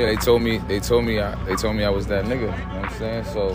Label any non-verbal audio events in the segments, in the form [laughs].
Yeah, they told me they told me I, they told me I was that nigga. You know what I'm saying? So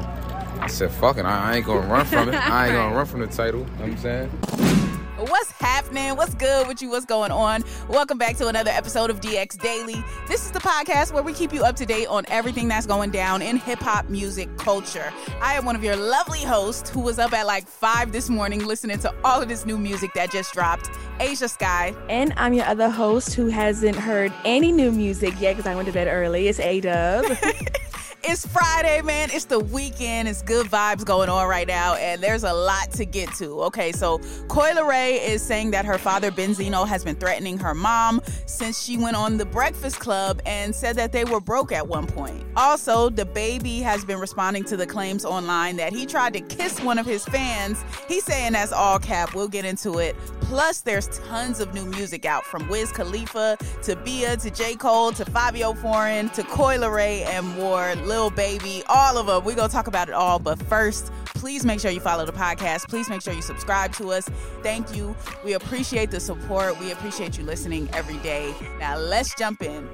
I said, fuck it, I, I ain't gonna run from it. I ain't gonna run from the title. You know what I'm saying? What's happening? What's good with you? What's going on? Welcome back to another episode of DX Daily. This is the podcast where we keep you up to date on everything that's going down in hip hop music culture. I am one of your lovely hosts who was up at like five this morning listening to all of this new music that just dropped. Ashia Skye. And I'm your other host who hasn't heard any new music yet because I went to bed early. It's A Dub. [laughs] It's Friday, man. It's the weekend. It's good vibes going on right now, and there's a lot to get to. Okay, so Coi Leray is saying that her father Benzino has been threatening her mom since she went on the Breakfast Club and said that they were broke at one point. Also, DaBaby has been responding to the claims online that he tried to kiss one of his fans. He's saying that's all cap. We'll get into it. Plus, there's tons of new music out from Wiz Khalifa to Bia to J. Cole to Fivio Foreign to Coi Leray and more. Lil Baby, all of them. We're going to talk about it all. But first, please make sure you follow the podcast. Please make sure you subscribe to us. Thank you. We appreciate the support. We appreciate you listening every day. Now, let's jump in.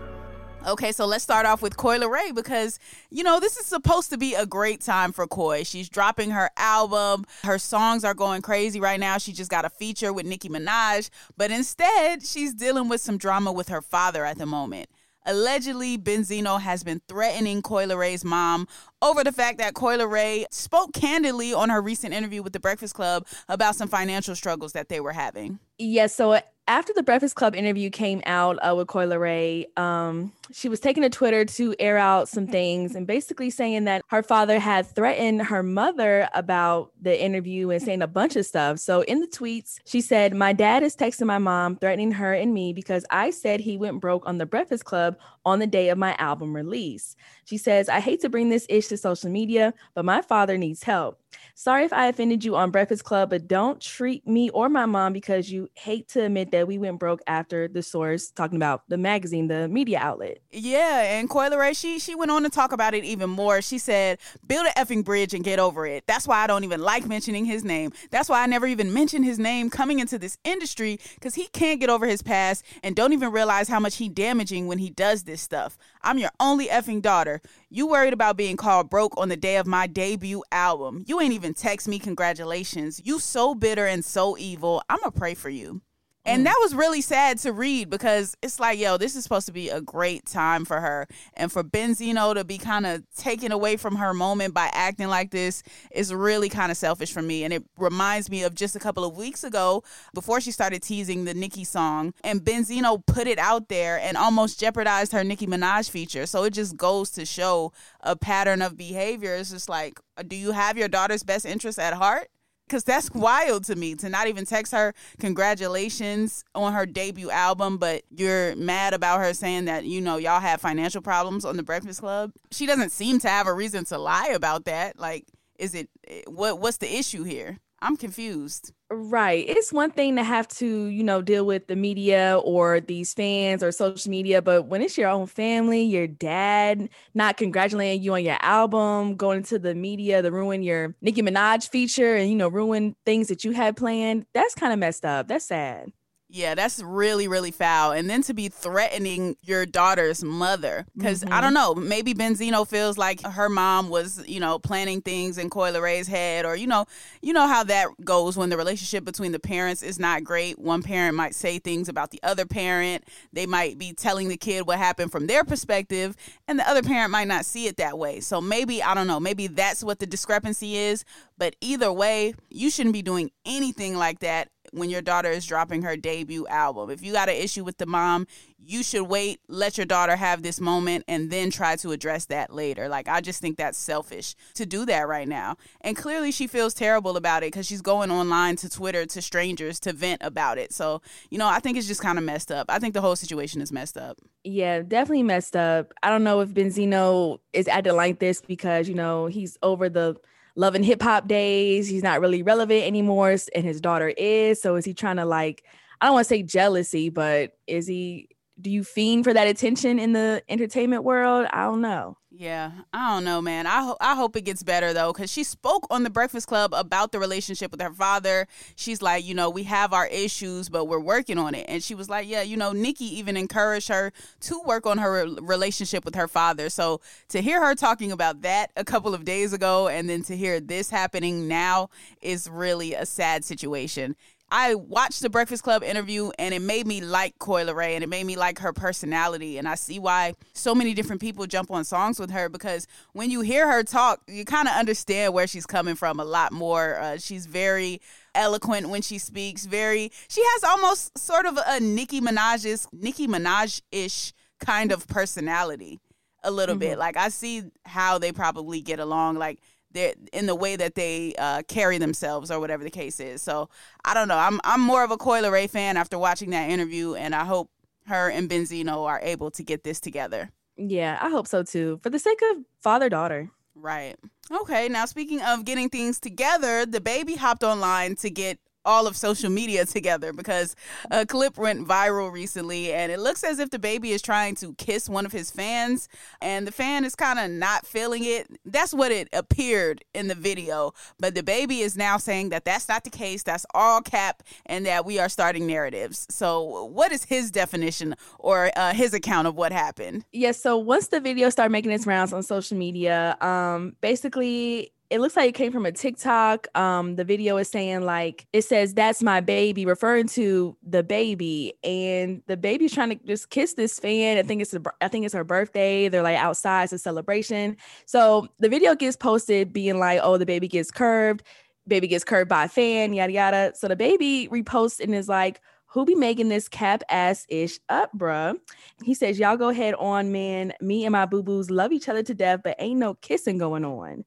Okay, so let's start off with Coi Leray because, you know, this is supposed to be a great time for Coi. She's dropping her album. Her songs are going crazy right now. She just got a feature with Nicki Minaj, but instead, she's dealing with some drama with her father at the moment. Allegedly, Benzino has been threatening Coi Leray's mom over the fact that Coi Leray spoke candidly on her recent interview with the Breakfast Club about some financial struggles that they were having. Yes, so after the Breakfast Club interview came out uh, with Coi Leray, um, she was taking to Twitter to air out some things and basically saying that her father had threatened her mother about the interview and saying a bunch of stuff. So in the tweets, she said, My dad is texting my mom, threatening her and me because I said he went broke on the Breakfast Club on the day of my album release. She says, I hate to bring this issue to social media, but my father needs help. Sorry if I offended you on Breakfast Club, but don't treat me or my mom because you hate to admit that we went broke after the source talking about the magazine, the media outlet. Yeah, and Coi Leray, she she went on to talk about it even more. She said, "Build an effing bridge and get over it." That's why I don't even like mentioning his name. That's why I never even mention his name coming into this industry because he can't get over his past and don't even realize how much he damaging when he does this stuff. I'm your only effing daughter. You worried about being called broke on the day of my debut album. You ain't even text me congratulations. You so bitter and so evil. I'ma pray for you. And mm. that was really sad to read because it's like, yo, this is supposed to be a great time for her. And for Benzino to be kind of taken away from her moment by acting like this is really kind of selfish for me. And it reminds me of just a couple of weeks ago before she started teasing the Nicki song. And Benzino put it out there and almost jeopardized her Nicki Minaj feature. So it just goes to show a pattern of behavior. It's just like, do you have your daughter's best interest at heart? Because that's wild to me to not even text her congratulations on her debut album, but you're mad about her saying that, you know, y'all have financial problems on the Breakfast Club. She doesn't seem to have a reason to lie about that. Like, is it eh, what what's the issue here? I'm confused. Right. It's one thing to have to, you know, deal with the media or these fans or social media, but when it's your own family, your dad not congratulating you on your album, going to the media to ruin your Nicki Minaj feature and, you know, ruin things that you had planned, that's kind of messed up. That's sad. Yeah, that's really, really foul. And then to be threatening your daughter's mother. Because mm-hmm. I don't know, maybe Benzino feels like her mom was, you know, planning things in Coi Leray's head, or you know, you know how that goes when the relationship between the parents is not great. One parent might say things about the other parent. They might be telling the kid what happened from their perspective, and the other parent might not see it that way. So maybe, I don't know, maybe that's what the discrepancy is. But either way, you shouldn't be doing anything like that when your daughter is dropping her debut album. If you got an issue with the mom, you should wait, let your daughter have this moment, and then try to address that later. Like, I just think that's selfish to do that right now. And clearly, she feels terrible about it because she's going online to Twitter to strangers to vent about it. So, you know, I think it's just kind of messed up. I think the whole situation is messed up. Yeah, definitely messed up. I don't know if Benzino is acting like this because, you know, he's over the love and hip hop days. He's not really relevant anymore, and his daughter is. So is he trying to like? I don't want to say jealousy, but is he? Do you fiend for that attention in the entertainment world? I don't know. Yeah, I don't know, man. I ho- I hope it gets better though, because she spoke on the Breakfast Club about the relationship with her father. She's like, you know, we have our issues, but we're working on it. And she was like, yeah, you know, Nicki even encouraged her to work on her relationship with her father. So to hear her talking about that a couple of days ago, and then to hear this happening now is really a sad situation. I watched the Breakfast Club interview and it made me like Coi Leray and it made me like her personality. And I see why so many different people jump on songs with her because when you hear her talk, you kind of understand where she's coming from a lot more. Uh, she's very eloquent when she speaks, very, she has almost sort of a Nicki Minaj's, Nicki Minaj ish kind of personality a little mm-hmm. bit. Like I see how they probably get along. Like, in the way that they uh, carry themselves or whatever the case is. So I don't know. I'm I'm more of a Coi Leray fan after watching that interview, and I hope her and Benzino are able to get this together. Yeah, I hope so too. For the sake of father daughter. Right. Okay. Now speaking of getting things together, DaBaby hopped online to get all of social media together because a clip went viral recently and it looks as if DaBaby is trying to kiss one of his fans and the fan is kind of not feeling it. That's what it appeared in the video. But DaBaby is now saying that that's not the case. That's all cap and that we are starting narratives. So, what is his definition or uh, his account of what happened? Yes. Yeah, so, once the video started making its rounds on social media, um, basically, it looks like it came from a TikTok. Um, the video is saying like it says that's my baby, referring to DaBaby, and DaBaby's trying to just kiss this fan. I think it's a, I think it's her birthday. They're like outside, it's a celebration. So the video gets posted, being like, "Oh, DaBaby gets curved, baby gets curved by a fan, yada yada." So DaBaby reposts and is like, who be making this cap ass ish up, bruh? He says, Y'all go ahead on, man. Me and my boo boos love each other to death, but ain't no kissing going on.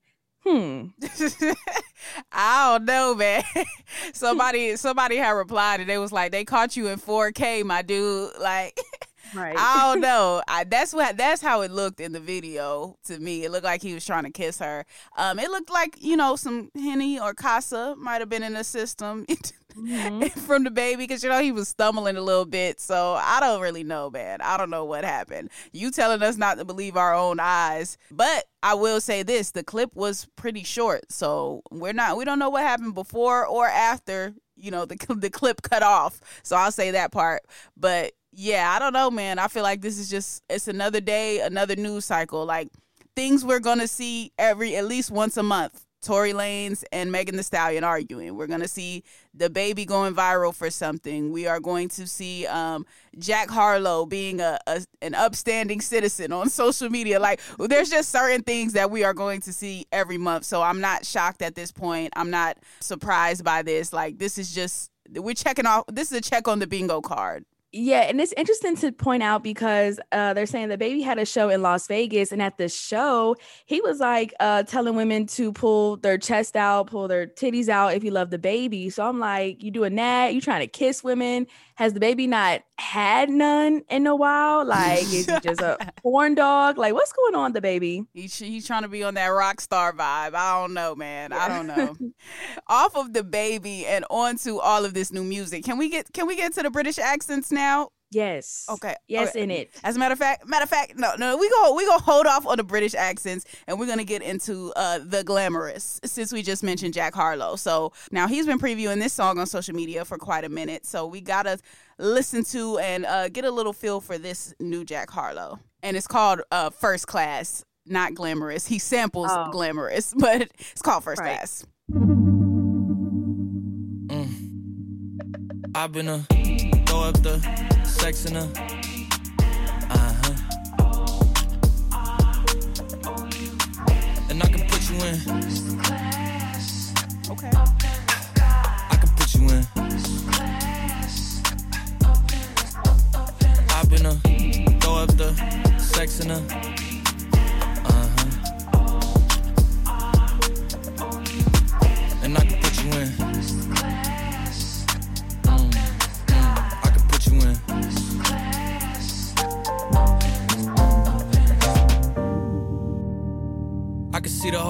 Hmm. [laughs] I don't know, man. [laughs] somebody somebody had replied and they was like, they caught you in 4K, my dude. Like [laughs] Right. I don't [laughs] know. I, that's what that's how it looked in the video to me. It looked like he was trying to kiss her. Um, it looked like you know some henny or casa might have been in the system. [laughs] mm-hmm. from DaBaby because you know he was stumbling a little bit. So I don't really know, man. I don't know what happened. You telling us not to believe our own eyes, but I will say this: the clip was pretty short, so we're not we don't know what happened before or after. You know the [laughs] the clip cut off. So I'll say that part, but. Yeah, I don't know, man. I feel like this is just it's another day, another news cycle. Like things we're gonna see every at least once a month Tory Lanez and Megan Thee Stallion arguing. We're to see DaBaby going viral for something. We are going to see um, Jack Harlow being a, a, an upstanding citizen on [laughs] social media. Like, there's just certain things that we are going to see every month. So I'm not shocked at this point. I'm not surprised by this. Like, this is just we're checking off. This is a check on the bingo card. Yeah, and it's interesting to point out because uh, they're saying DaBaby had a show in Las Vegas, and at the show, he was like uh, telling women to pull their chest out, pull their titties out if you love DaBaby. So I'm like, you doing that? You trying to kiss women? Has DaBaby not had none in a while? Like, is he just a [laughs] porn dog? Like, what's going on, DaBaby? He's he's trying to be on that rock star vibe. I don't know, man. Yeah. I don't know. [laughs] Off of DaBaby and onto all of this new music. Can we get can we get to the British accents now? Yes. Okay. Yes, okay. in it. As a matter of fact, matter of fact, no, no, we go we go hold off on the British accents, and we're gonna get into uh, the glamorous since we just mentioned Jack Harlow. So now he's been previewing this song on social media for quite a minute, so we gotta listen to and uh, get a little feel for this new Jack Harlow, and it's called uh, First Class, not glamorous. He samples oh. glamorous, [laughs] but it's called First right. Class. Mm. I've been a throw up the sex in her. Uh huh. And I can put you in. Okay. I can put you in. I've a throw up the sex in her.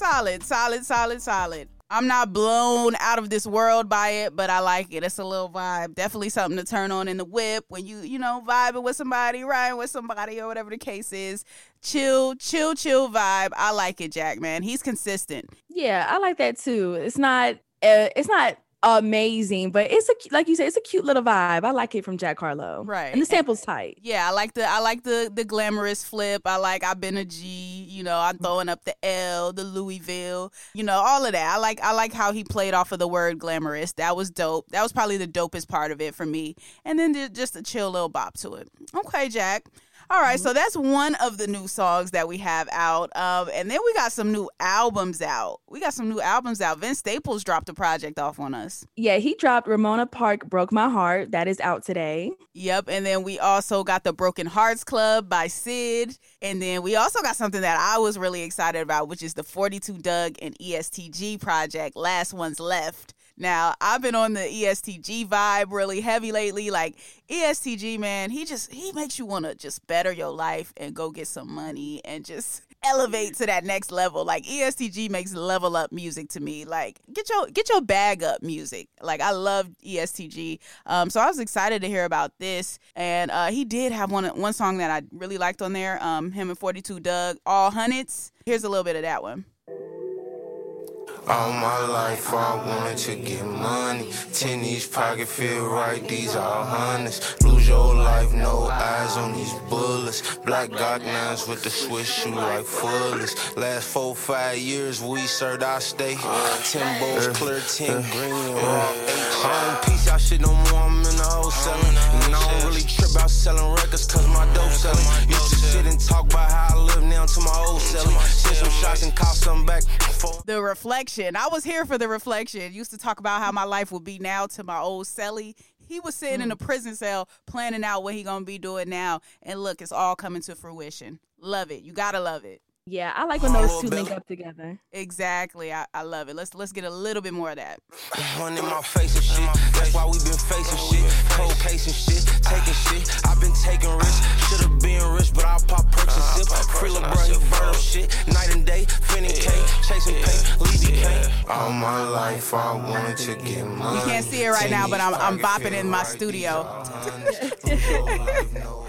Solid, solid, solid, solid. I'm not blown out of this world by it, but I like it. It's a little vibe. Definitely something to turn on in the whip when you, you know, vibing with somebody, riding with somebody, or whatever the case is. Chill, chill, chill vibe. I like it, Jack, man. He's consistent. Yeah, I like that too. It's not uh, it's not amazing, but it's a like you said, it's a cute little vibe. I like it from Jack Harlow. Right. And the sample's tight. Yeah, I like the I like the the glamorous flip. I like I've been a G, you know, I'm throwing up the L, the Louisville, you know, all of that. I like I like how he played off of the word glamorous. That was dope. That was probably the dopest part of it for me. And then just a chill little bop to it. Okay, Jack. All right, so that's one of the new songs that we have out. Um, and then we got some new albums out. We got some new albums out. Vince Staples dropped a project off on us. Yeah, he dropped Ramona Park Broke My Heart. That is out today. Yep, and then we also got the Broken Hearts Club by Syd, and then we also got something that I was really excited about, which is the 42 Dugg and EST Gee project. Last one's left. Now I've been on the EST Gee vibe really heavy lately. Like EST Gee, man, he just he makes you want to just better your life and go get some money and just [laughs] elevate to that next level. Like EST Gee makes level up music to me. Like get your get your bag up music. Like I love EST Gee. Um, so I was excited to hear about this. And uh, he did have one one song that I really liked on there. Um, him and Forty Two Dugg, All Hundreds. Here's a little bit of that one. All my life I wanted to get money. Ten each pocket feel right, these all hundreds. Lose your life, no eyes on these bullets. Black Glock nines with the Swiss shoe like fullest. Last four, five years we served our state. Ten bowls clear, ten green and raw. I don't piece out shit no more, I'm in the wholesaling. And I don't really trip out selling records cause my dope selling. Used to sit and talk about how I live now to my old selling. Send some shots and call some back. The reflection. I was here for the reflection. Used to talk about how my life would be now to my old celly. He was sitting in a mm. prison cell planning out what he gonna be doing now. And look, it's all coming to fruition. Love it. You gotta love it. Yeah, I like when those two link up together. Exactly. I, I love it. Let's let's get a little bit more of that. [sighs] One in my face and shit. That's why we been facing shit. Cold case and shit. Taking shit. i been taking risks. Should've been rich, but I pop perks and sip. Free LeBron, he burn shit. Night and day. Finning K. Chasing pay. Leaving K. All my life I wanted to get money. You can't see it right now, but I'm I'm bopping in my studio.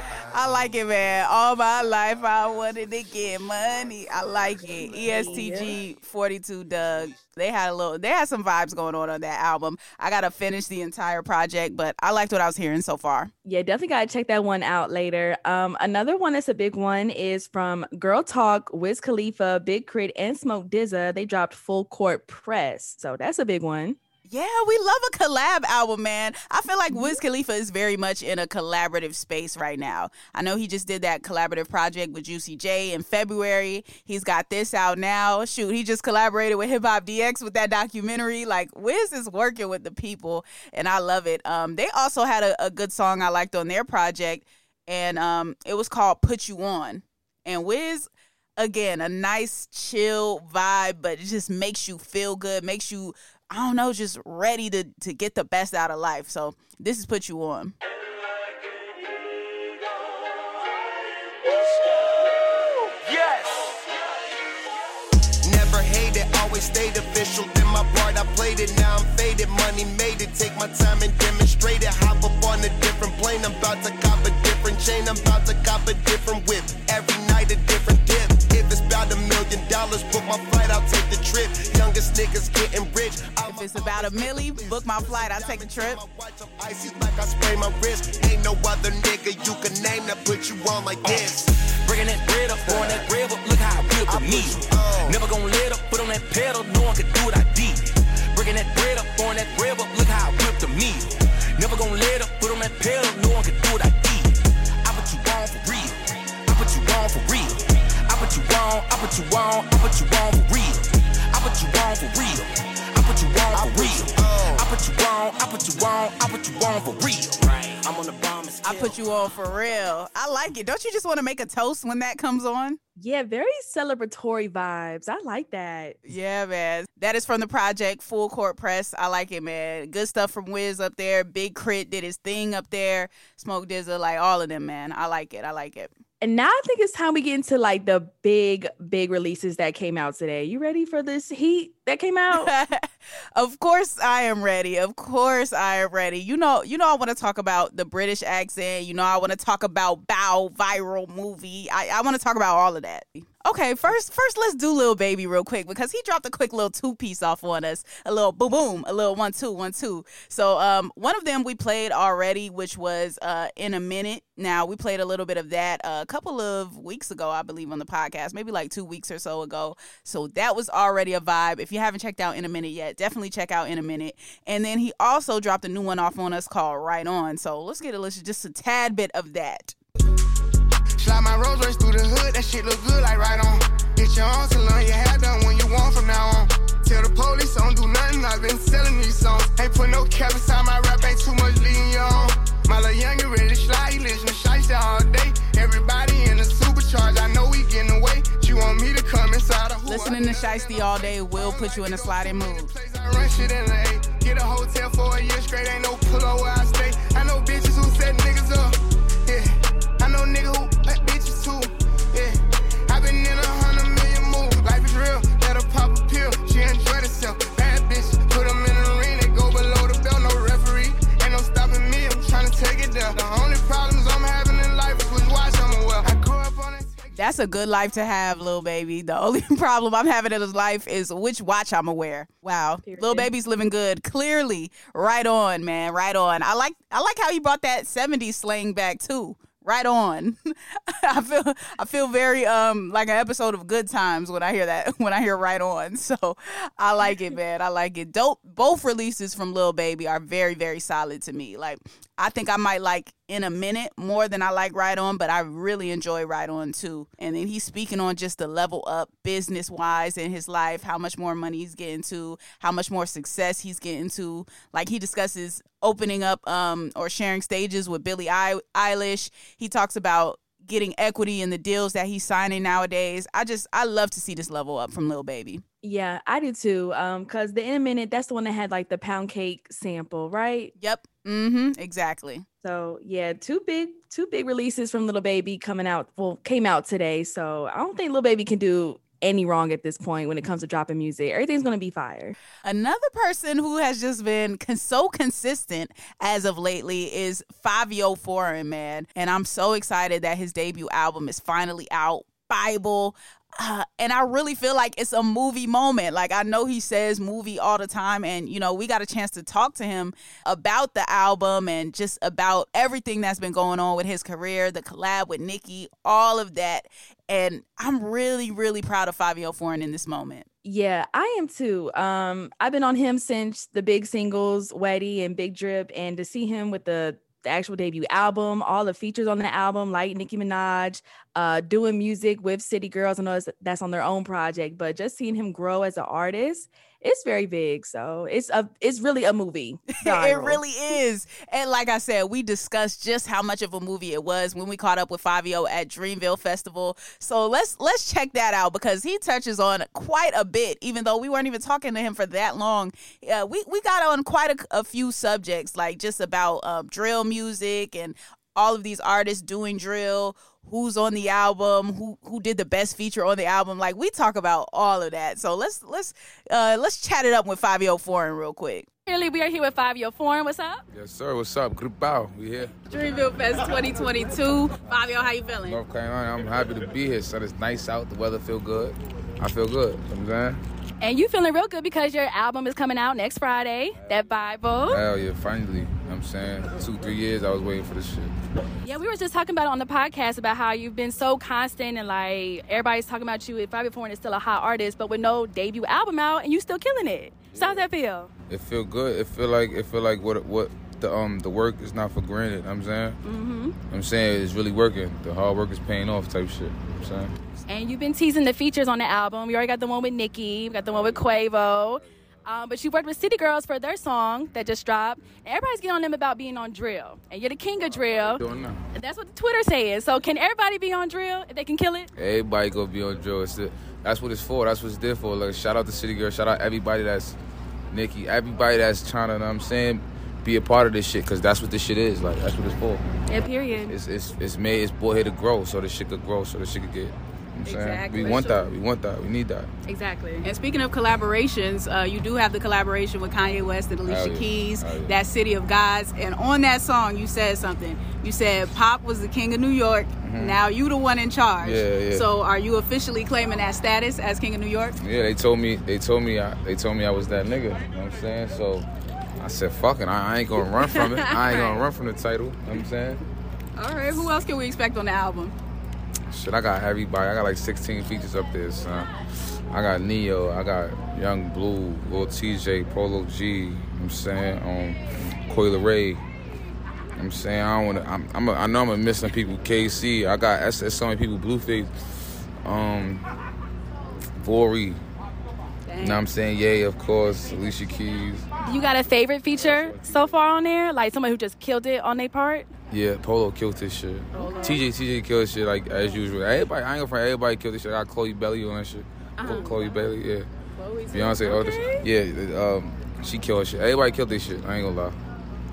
[laughs] I like it, man. All my life I wanted to get money. I like it. EST Gee 42 Dugg. They had a little they had some vibes going on on that album. I got to finish the entire project, but I liked what I was hearing so far. Yeah, definitely gotta check that one out later. Um, another one that's a big one is from Girl Talk, Wiz Khalifa, Big K.R.I.T., and Smoke DZA. They dropped Full Court Press, so that's a big one. Yeah, we love a collab album, man. I feel like Wiz Khalifa is very much in a collaborative space right now. I know he just did that collaborative project with Juicy J in February. He's got this out now. Shoot, he just collaborated with Hip Hop DX with that documentary. Like Wiz is working with the people, and I love it. Um, they also had a, a good song I liked on their project, and um, it was called "Put You On." And Wiz, again, a nice chill vibe, but it just makes you feel good, makes you I don't know, just ready to to get the best out of life. So this is put you on. Always stayed official. Did my part, I played it. Now I'm faded. Money made it. Take my time and demonstrate it. Hop up on a different plane. I'm about to cop a different chain. I'm about to cop a different whip. If it's about a million dollars, book my flight, I'll take the trip. Youngest niggas getting rich. I'm If It's about a milli. Book my flight. I'll take a trip. Icy like I spray my wrist. Ain't no other nigga you can name that put you on like this. Bringing that bread up, pouring that bread up, look how I whip the meat. Never gonna let up, put on that pedal, no one can do what I did. Bringing that bread up, pouring that bread up, look how I whip the meat. Never gonna let up, put on that pedal, no one can do what I did. I put you on for real. I put you on for real. I put you on, I put you on, I put you on for real. I put you on for real. I put you on for real. I put you on, I put you on, I put you on for real. I'm on the bomb I put you on for real. I like it. Don't you just want to make a toast when that comes on? Yeah, very celebratory vibes. I like that. Yeah, man. That is from the project Full Court Press. I like it, man. Good stuff from Wiz up there. Big K.R.I.T. did his thing up there. Smoke DZA, like all of them, man. I like it. I like it. And now I think it's time we get into like the big, big releases that came out today. You ready for this heat that came out? [laughs] of course I am ready. Of course I am ready. You know, you know I want to talk about the British accent. You know, I want to talk about Bow viral movie. I, I want to talk about all of that. Okay, first first let's do Lil Baby real quick because he dropped a quick little two piece off on us. A little boom boom, a little one two, one two. So um one of them we played already, which was uh in a minute. Now we played a little bit of that uh, a couple of weeks ago, I believe, on the podcast, maybe like two weeks or so ago. So that was already a vibe. If you haven't checked out in a minute yet, definitely check out in a minute. And then he also dropped a new one off on us called Right On. So let's get a listen, just a tad bit of that. Slide my Rolls Royce through the hood, that shit look good like right on. Get your own salon, your hair done when you want from now on. Tell the police I don't do nothing, I've been selling these songs. Ain't put no cap inside my rap, ain't too much leading you on. My little youngin' ready to slide, he listen to shiesty all day. Everybody in the supercharge, I know we getting away. You want me to come inside a who? Listening to Shiesty all day will put you in a sliding mood. I run shit in the A. Get a hotel for a year straight, ain't no pillow where I stay. I know bitches who set niggas up. That's a good life to have, little baby. The only [laughs] problem I'm having in this life is which watch I'm gonna wear. Wow, little baby's living good. Clearly, right on, man, right on. I like I like how he brought that '70s slang back too. Right on. [laughs] I feel I feel very um like an episode of Good Times when I hear that [laughs] when I hear right on. So I like it, man. I like it. Dope. Both releases from Lil Baby are very very solid to me. Like I think I might like in a minute more than I like Right On, but I really enjoy Right On too. And then he's speaking on just the level up business wise in his life, how much more money he's getting to, how much more success he's getting to. Like he discusses opening up um or sharing stages with Billie Eilish. He talks about getting equity in the deals that he's signing nowadays. I just I love to see this level up from Lil Baby. Yeah, I do too. Um, cause the in a minute, that's the one that had like the pound cake sample, right? Yep. Mm-hmm. Exactly. So yeah, two big two big releases from Little Baby coming out. Well, came out today. So I don't think Little Baby can do any wrong at this point when it comes to dropping music. Everything's gonna be fire. Another person who has just been con- so consistent as of lately is Fivio Foreign Man, and I'm so excited that his debut album is finally out. Bible. Uh, and I really feel like it's a movie moment. Like I know he says movie all the time, and you know we got a chance to talk to him about the album and just about everything that's been going on with his career, the collab with Nicki, all of that. And I'm really, really proud of Fivio Foreign in this moment. Yeah, I am too. Um, I've been on him since the big singles, Wetty and Big Drip, and to see him with the the actual debut album, all the features on the album, like Nicki Minaj, uh, doing music with City Girls. I know that's on their own project, but just seeing him grow as an artist, it's very big. So it's a, it's really a movie. [laughs] it really is. And like I said, we discussed just how much of a movie it was when we caught up with Fivio at Dreamville Festival. So let's let's check that out because he touches on quite a bit. Even though we weren't even talking to him for that long, uh, we we got on quite a, a few subjects, like just about um, drill music and all of these artists doing drill who's on the album who who did the best feature on the album like we talk about all of that so let's let's uh let's chat it up with Fivio Foreign real quick Clearly, we are here with Fivio Foreign. What's up? Yes, sir. What's up? Grupao. We here. Dreamville Fest 2022. Fivio, how you feeling? North Carolina. I'm happy to be here. Son, it's nice out. The weather feel good. I feel good. You know what I'm saying? And you feeling real good because your album is coming out next Friday. That Bible. Hell yeah, finally. You know what I'm saying two, three years I was waiting for this shit. Yeah, we were just talking about it on the podcast about how you've been so constant and like everybody's talking about you. Fivio Foreign is still a hot artist, but with no debut album out, and you still killing it. So how's that feel? It feel good. It feel like it feel like what what the um the work is not for granted. You know what I'm saying. Mm-hmm. I'm saying it's really working. The hard work is paying off. Type shit. You know what I'm saying. And you've been teasing the features on the album. You already got the one with Nicki, you got the one with Quavo. Um, but you worked with City Girls for their song that just dropped. And everybody's getting on them about being on drill. And you're the king of drill. Doing now. And that's what the Twitter saying. So can everybody be on drill if they can kill it? Everybody go be on drill. It's the- that's what it's for. That's what it's there for. Like shout out to City Girls. Shout out everybody that's Nicki. Everybody that's trying to. Know what I'm saying be a part of this shit because that's what this shit is. Like that's what it's for. Yeah, period. It's it's it's made. It's brought here to grow, so the shit could grow, so the shit could get. You know what I'm saying? Exactly. We want that. We want that. We need that. Exactly. And speaking of collaborations, uh, you do have the collaboration with Kanye West and Alicia yeah. Keys, yeah. that City of Gods. And on that song, you said something. You said Pop was the king of New York. Now you the one in charge. Mm-hmm. Yeah, yeah. So are you officially claiming that status as king of New York? Yeah, they told me. They told me. I, they told me I was that nigga. You know what I'm saying? So I said, "Fuck it. I, I ain't gonna run from it. [laughs] I ain't gonna run from the title." You know what I'm saying? All right. Who else can we expect on the album? Shit, I got everybody. I got like 16 features up there, son. I got Ne-Yo, I got Yung Bleu, Lil Tjay, Polo G, you know what I'm saying? Um, Coi Leray. You know I'm saying? I don't wanna I'm, I'm a, I know I'm gonna miss some people. KayCyy, I got that's, that's so many people, Blueface, um Vory. You know what I'm saying? Yay, of course, Alicia Keys. You got a favorite feature so far on there? Like somebody who just killed it on their part? Yeah, Polo killed this shit. Tjay, Tjay killed this shit like as usual. Everybody, I ain't gonna front. Everybody killed this shit. I got Chloe Bailey on that shit. Chloe Bailey, yeah. Beyonce, all this. Yeah, um, she killed shit. Everybody killed this shit. I ain't gonna lie.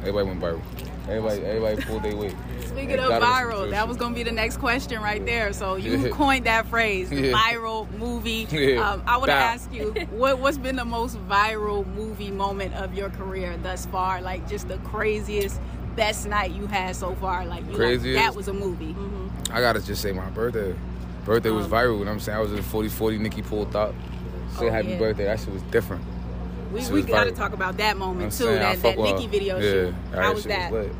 Everybody went viral. Everybody, everybody pulled their weight. Speaking Like, of that was some viral, that was going to be the next question right there. So you Yeah. coined that phrase, Yeah. viral movie. [laughs] Yeah. Um, I want to ask you, what, what's been the most viral movie moment of your career thus far? Like just the craziest, best night you had so far? Like you like, Craziest? that was a movie. I gotta just say my birthday. Birthday was viral. You know what I'm saying? I was in 40 40, Nicki pulled up. Say Oh, happy yeah. birthday. That shit was different. We, we got to talk about that moment too. saying, That, that Nicki her. video yeah, shoot. How was that? lit.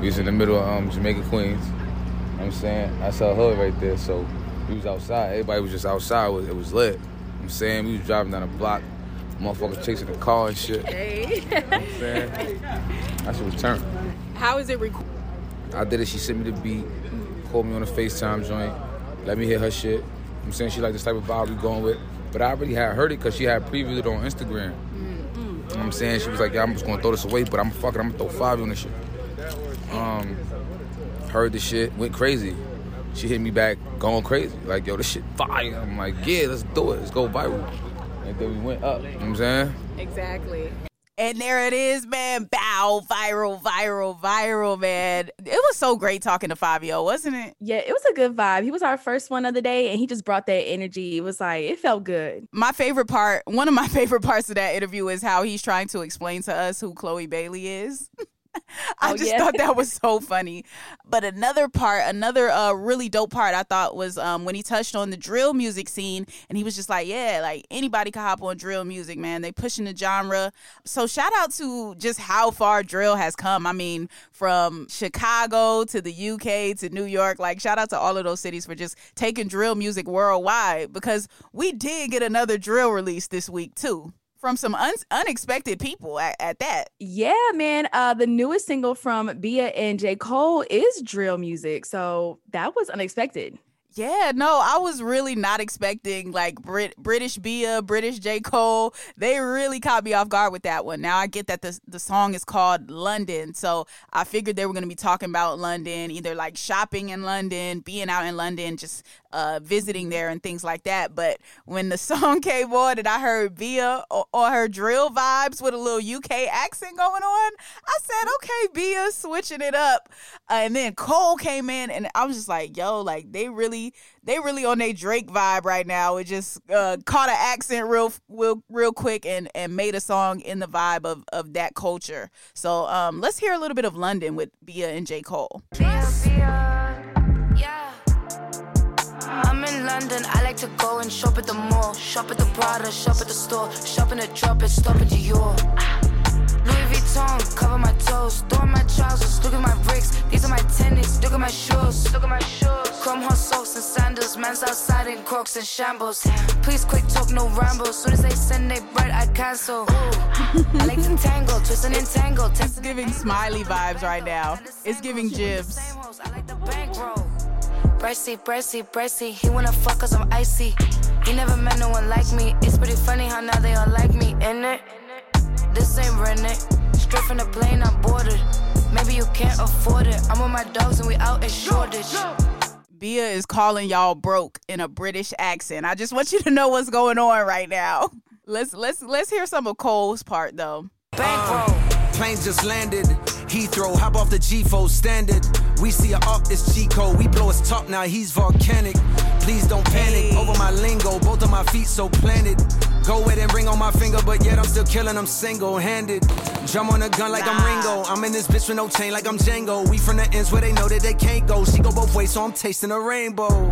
We was in the middle of um, Jamaica, Queens. You know I'm saying? That's our hood right there. So we was outside. Everybody was just outside. It was, it was lit. You know I'm saying? We was driving down the block. Motherfuckers chasing the car and shit. Hey. You know I'm saying? That shit was turned. How is it recorded? I did it. She sent me the beat, called me on a FaceTime joint, let me hear her shit. You know I'm saying she like this type of vibe we going with. But I already had heard it because she had previewed it on Instagram. What I'm saying? She was like, yeah, I'm just gonna throw this away, but I'm fucking, I'm gonna throw five on this shit. Um, heard the shit, went crazy. She hit me back, going crazy. Like, yo, this shit fire. I'm like, yeah, let's do it. Let's go viral. And then we went up. You know what I'm saying? Exactly. And there it is, man. Bow, viral, viral, viral, man. It was so great talking to Fivio, wasn't it? Yeah, it was a good vibe. He was our first one of the day and he just brought that energy. It was like, it felt good. My favorite part, one of my [laughs] favorite parts of that interview is how he's trying to explain to us who Chloe Bailey is. [laughs] [laughs] I Oh, just yeah. thought that was [laughs] so funny. But another part, another uh, really dope part I thought was um, when he touched on the drill music scene and he was just like, yeah, like anybody can hop on drill music, man. They pushing the genre. So shout out to just how far drill has come. I mean, from Chicago to the UK to New York. Like shout out to all of those cities for just taking drill music worldwide because we did get another drill release this week too. From some un- unexpected people at, at that. Yeah, man. Uh, the newest single from Bia and J. Cole is drill music. So that was unexpected. Yeah, no, I was really not expecting like Brit- British Bia, British J. Cole. They really caught me off guard with that one. Now I get that the the song is called London, so I figured they were gonna be talking about London, either like shopping in London, being out in London, just uh, visiting there and things like that. But when the [laughs] song came on and I heard Bia or, or her drill vibes with a little UK accent going on, I said, okay, Bia switching it up. Uh, and then Cole came in and I was just like, yo, like they really, they really on their Drake vibe right now. It just uh, caught an accent real, real, real quick and and made a song in the vibe of of that culture. So um, let's hear a little bit of London with Bia and J Cole. Yeah. I'm like to go and shop at the mall. Shop at the Prada, shop at the store. Shop in the drop it, stop at Dior. Louis Vuitton, cover my toes. Throw on my trousers, look at my bricks. These are my tennis, look at my shoes. Look at my shoes. Chrome hot socks and sandals. Man's outside in crocs and shambles. Please quick talk, no ramble. Soon as they send they bread, I cancel. I like to tangle, twist and entangle. It's giving smiley vibes right now. It's giving jibs. Bracy, bracy, bracy. He wanna fuck cause I'm icy. He never met no one like me. It's pretty funny how now they all like me, in it? This ain't rented. Straight from the plane, I'm boarded. Maybe you can't afford it. I'm with my dogs and we out in shortage. Bia is calling y'all broke in a British accent. I just want you to know what's going on right now. Let's let's let's hear some of Cole's part though. Bankroll. Plane just landed. Heathrow, hop off the G4 standard. We see a up, it's Chico. We blow his top now, he's volcanic. Please don't panic Hey. over my lingo. Both of my feet so planted. Go ahead and ring on my finger, but yet I'm still killing them single handed. Drum on a gun like I'm Ringo. I'm in this bitch with no chain like I'm Django. We from the ends where they know that they can't go. She go both ways, so I'm tasting a rainbow. [laughs]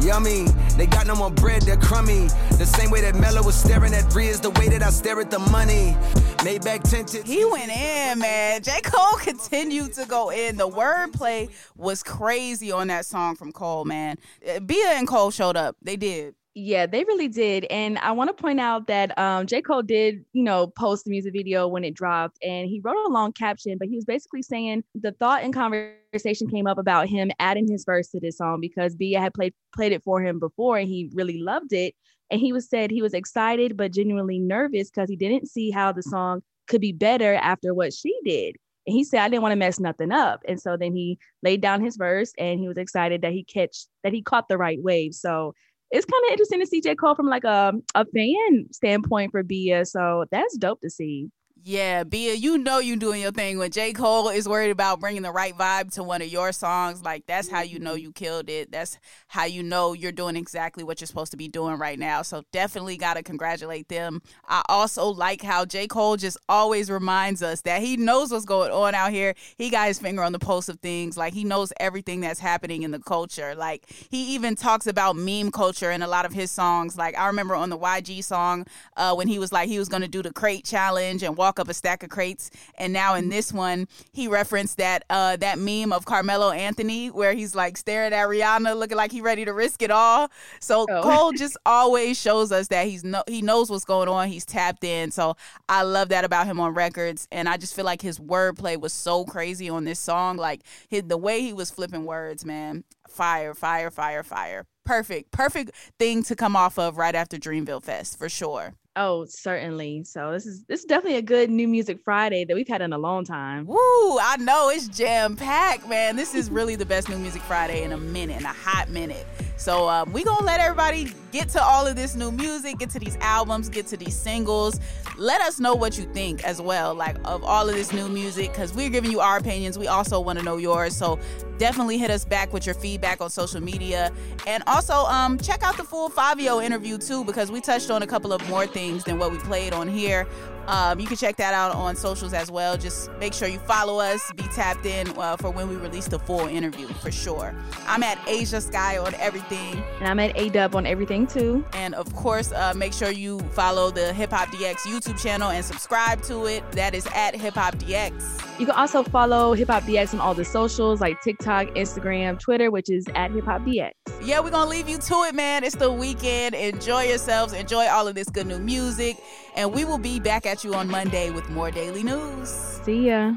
Yummy, they got no more bread, they're crummy. The same way that Melo was staring at is the way that I stare at the money. Maybach tinted. He went in, man. J. Cole continued to go in. The wordplay was crazy on that song from Cole, man. Uh, Bia and Cole showed up. They did. Yeah, they really did. And I want to point out that um, J. Cole did, you know, post the music video when it dropped and he wrote a long caption, but he was basically saying the thought and conversation came up about him adding his verse to this song because Bia had played played it for him before and he really loved it. And he was said he was excited but genuinely nervous because he didn't see how the song could be better after what she did. And he said, I didn't want to mess nothing up. And so then he laid down his verse and he was excited that he catch that he caught the right wave. So it's kind of interesting to see J. Cole from like a, a fan standpoint for Bia. So that's dope to see. Yeah, Bia, you know you're doing your thing when J. Cole is worried about bringing the right vibe to one of your songs. Like that's how you know you killed it. That's how you know you're doing exactly what you're supposed to be doing right now. So definitely got to congratulate them. I also like how J. Cole just always reminds us that he knows what's going on out here. He got his finger on the pulse of things. Like he knows everything that's happening in the culture. Like he even talks about meme culture in a lot of his songs. Like I remember on the YG song uh, when he was like he was going to do the crate challenge and walk up a stack of crates. And now in this one, he referenced that uh, that meme of Carmelo Anthony where he's like staring at Rihanna, looking like he ready to risk it all. So Oh. Cole [laughs] just always shows us that he's no he knows what's going on. He's tapped in. So I love that about him on records. And I just feel like his wordplay was so crazy on this song. Like his, the way he was flipping words, man. Fire, fire, fire, fire. Perfect, perfect thing to come off of right after Dreamville Fest for sure. Oh, certainly. So this is this is definitely a good new music Friday that we've had in a long time. Woo! I know it's jam packed, man. This is really the best new music Friday in a minute, in a hot minute. So um, we gonna let everybody get to all of this new music, get to these albums, get to these singles. Let us know what you think as well, like of all of this new music, because we're giving you our opinions. We also want to know yours. So definitely hit us back with your feedback on social media, and also um, check out the full Fivio interview too, because we touched on a couple of more things than what we played on here. Um, you can check that out on socials as well. Just make sure you follow us, be tapped in uh, for when we release the full interview for sure. I'm at Ashia Skye on everything. And I'm at ADub on everything too. And of course, uh, make sure you follow the Hip Hop DX YouTube channel and subscribe to it. That is at Hip Hop DX. You can also follow Hip Hop DX on all the socials like TikTok, Instagram, Twitter, which is at Hip Hop DX. Yeah, we're going to leave you to it, man. It's the weekend. Enjoy yourselves. Enjoy all of this good new music. And we will be back at you on Monday with more daily news. See ya.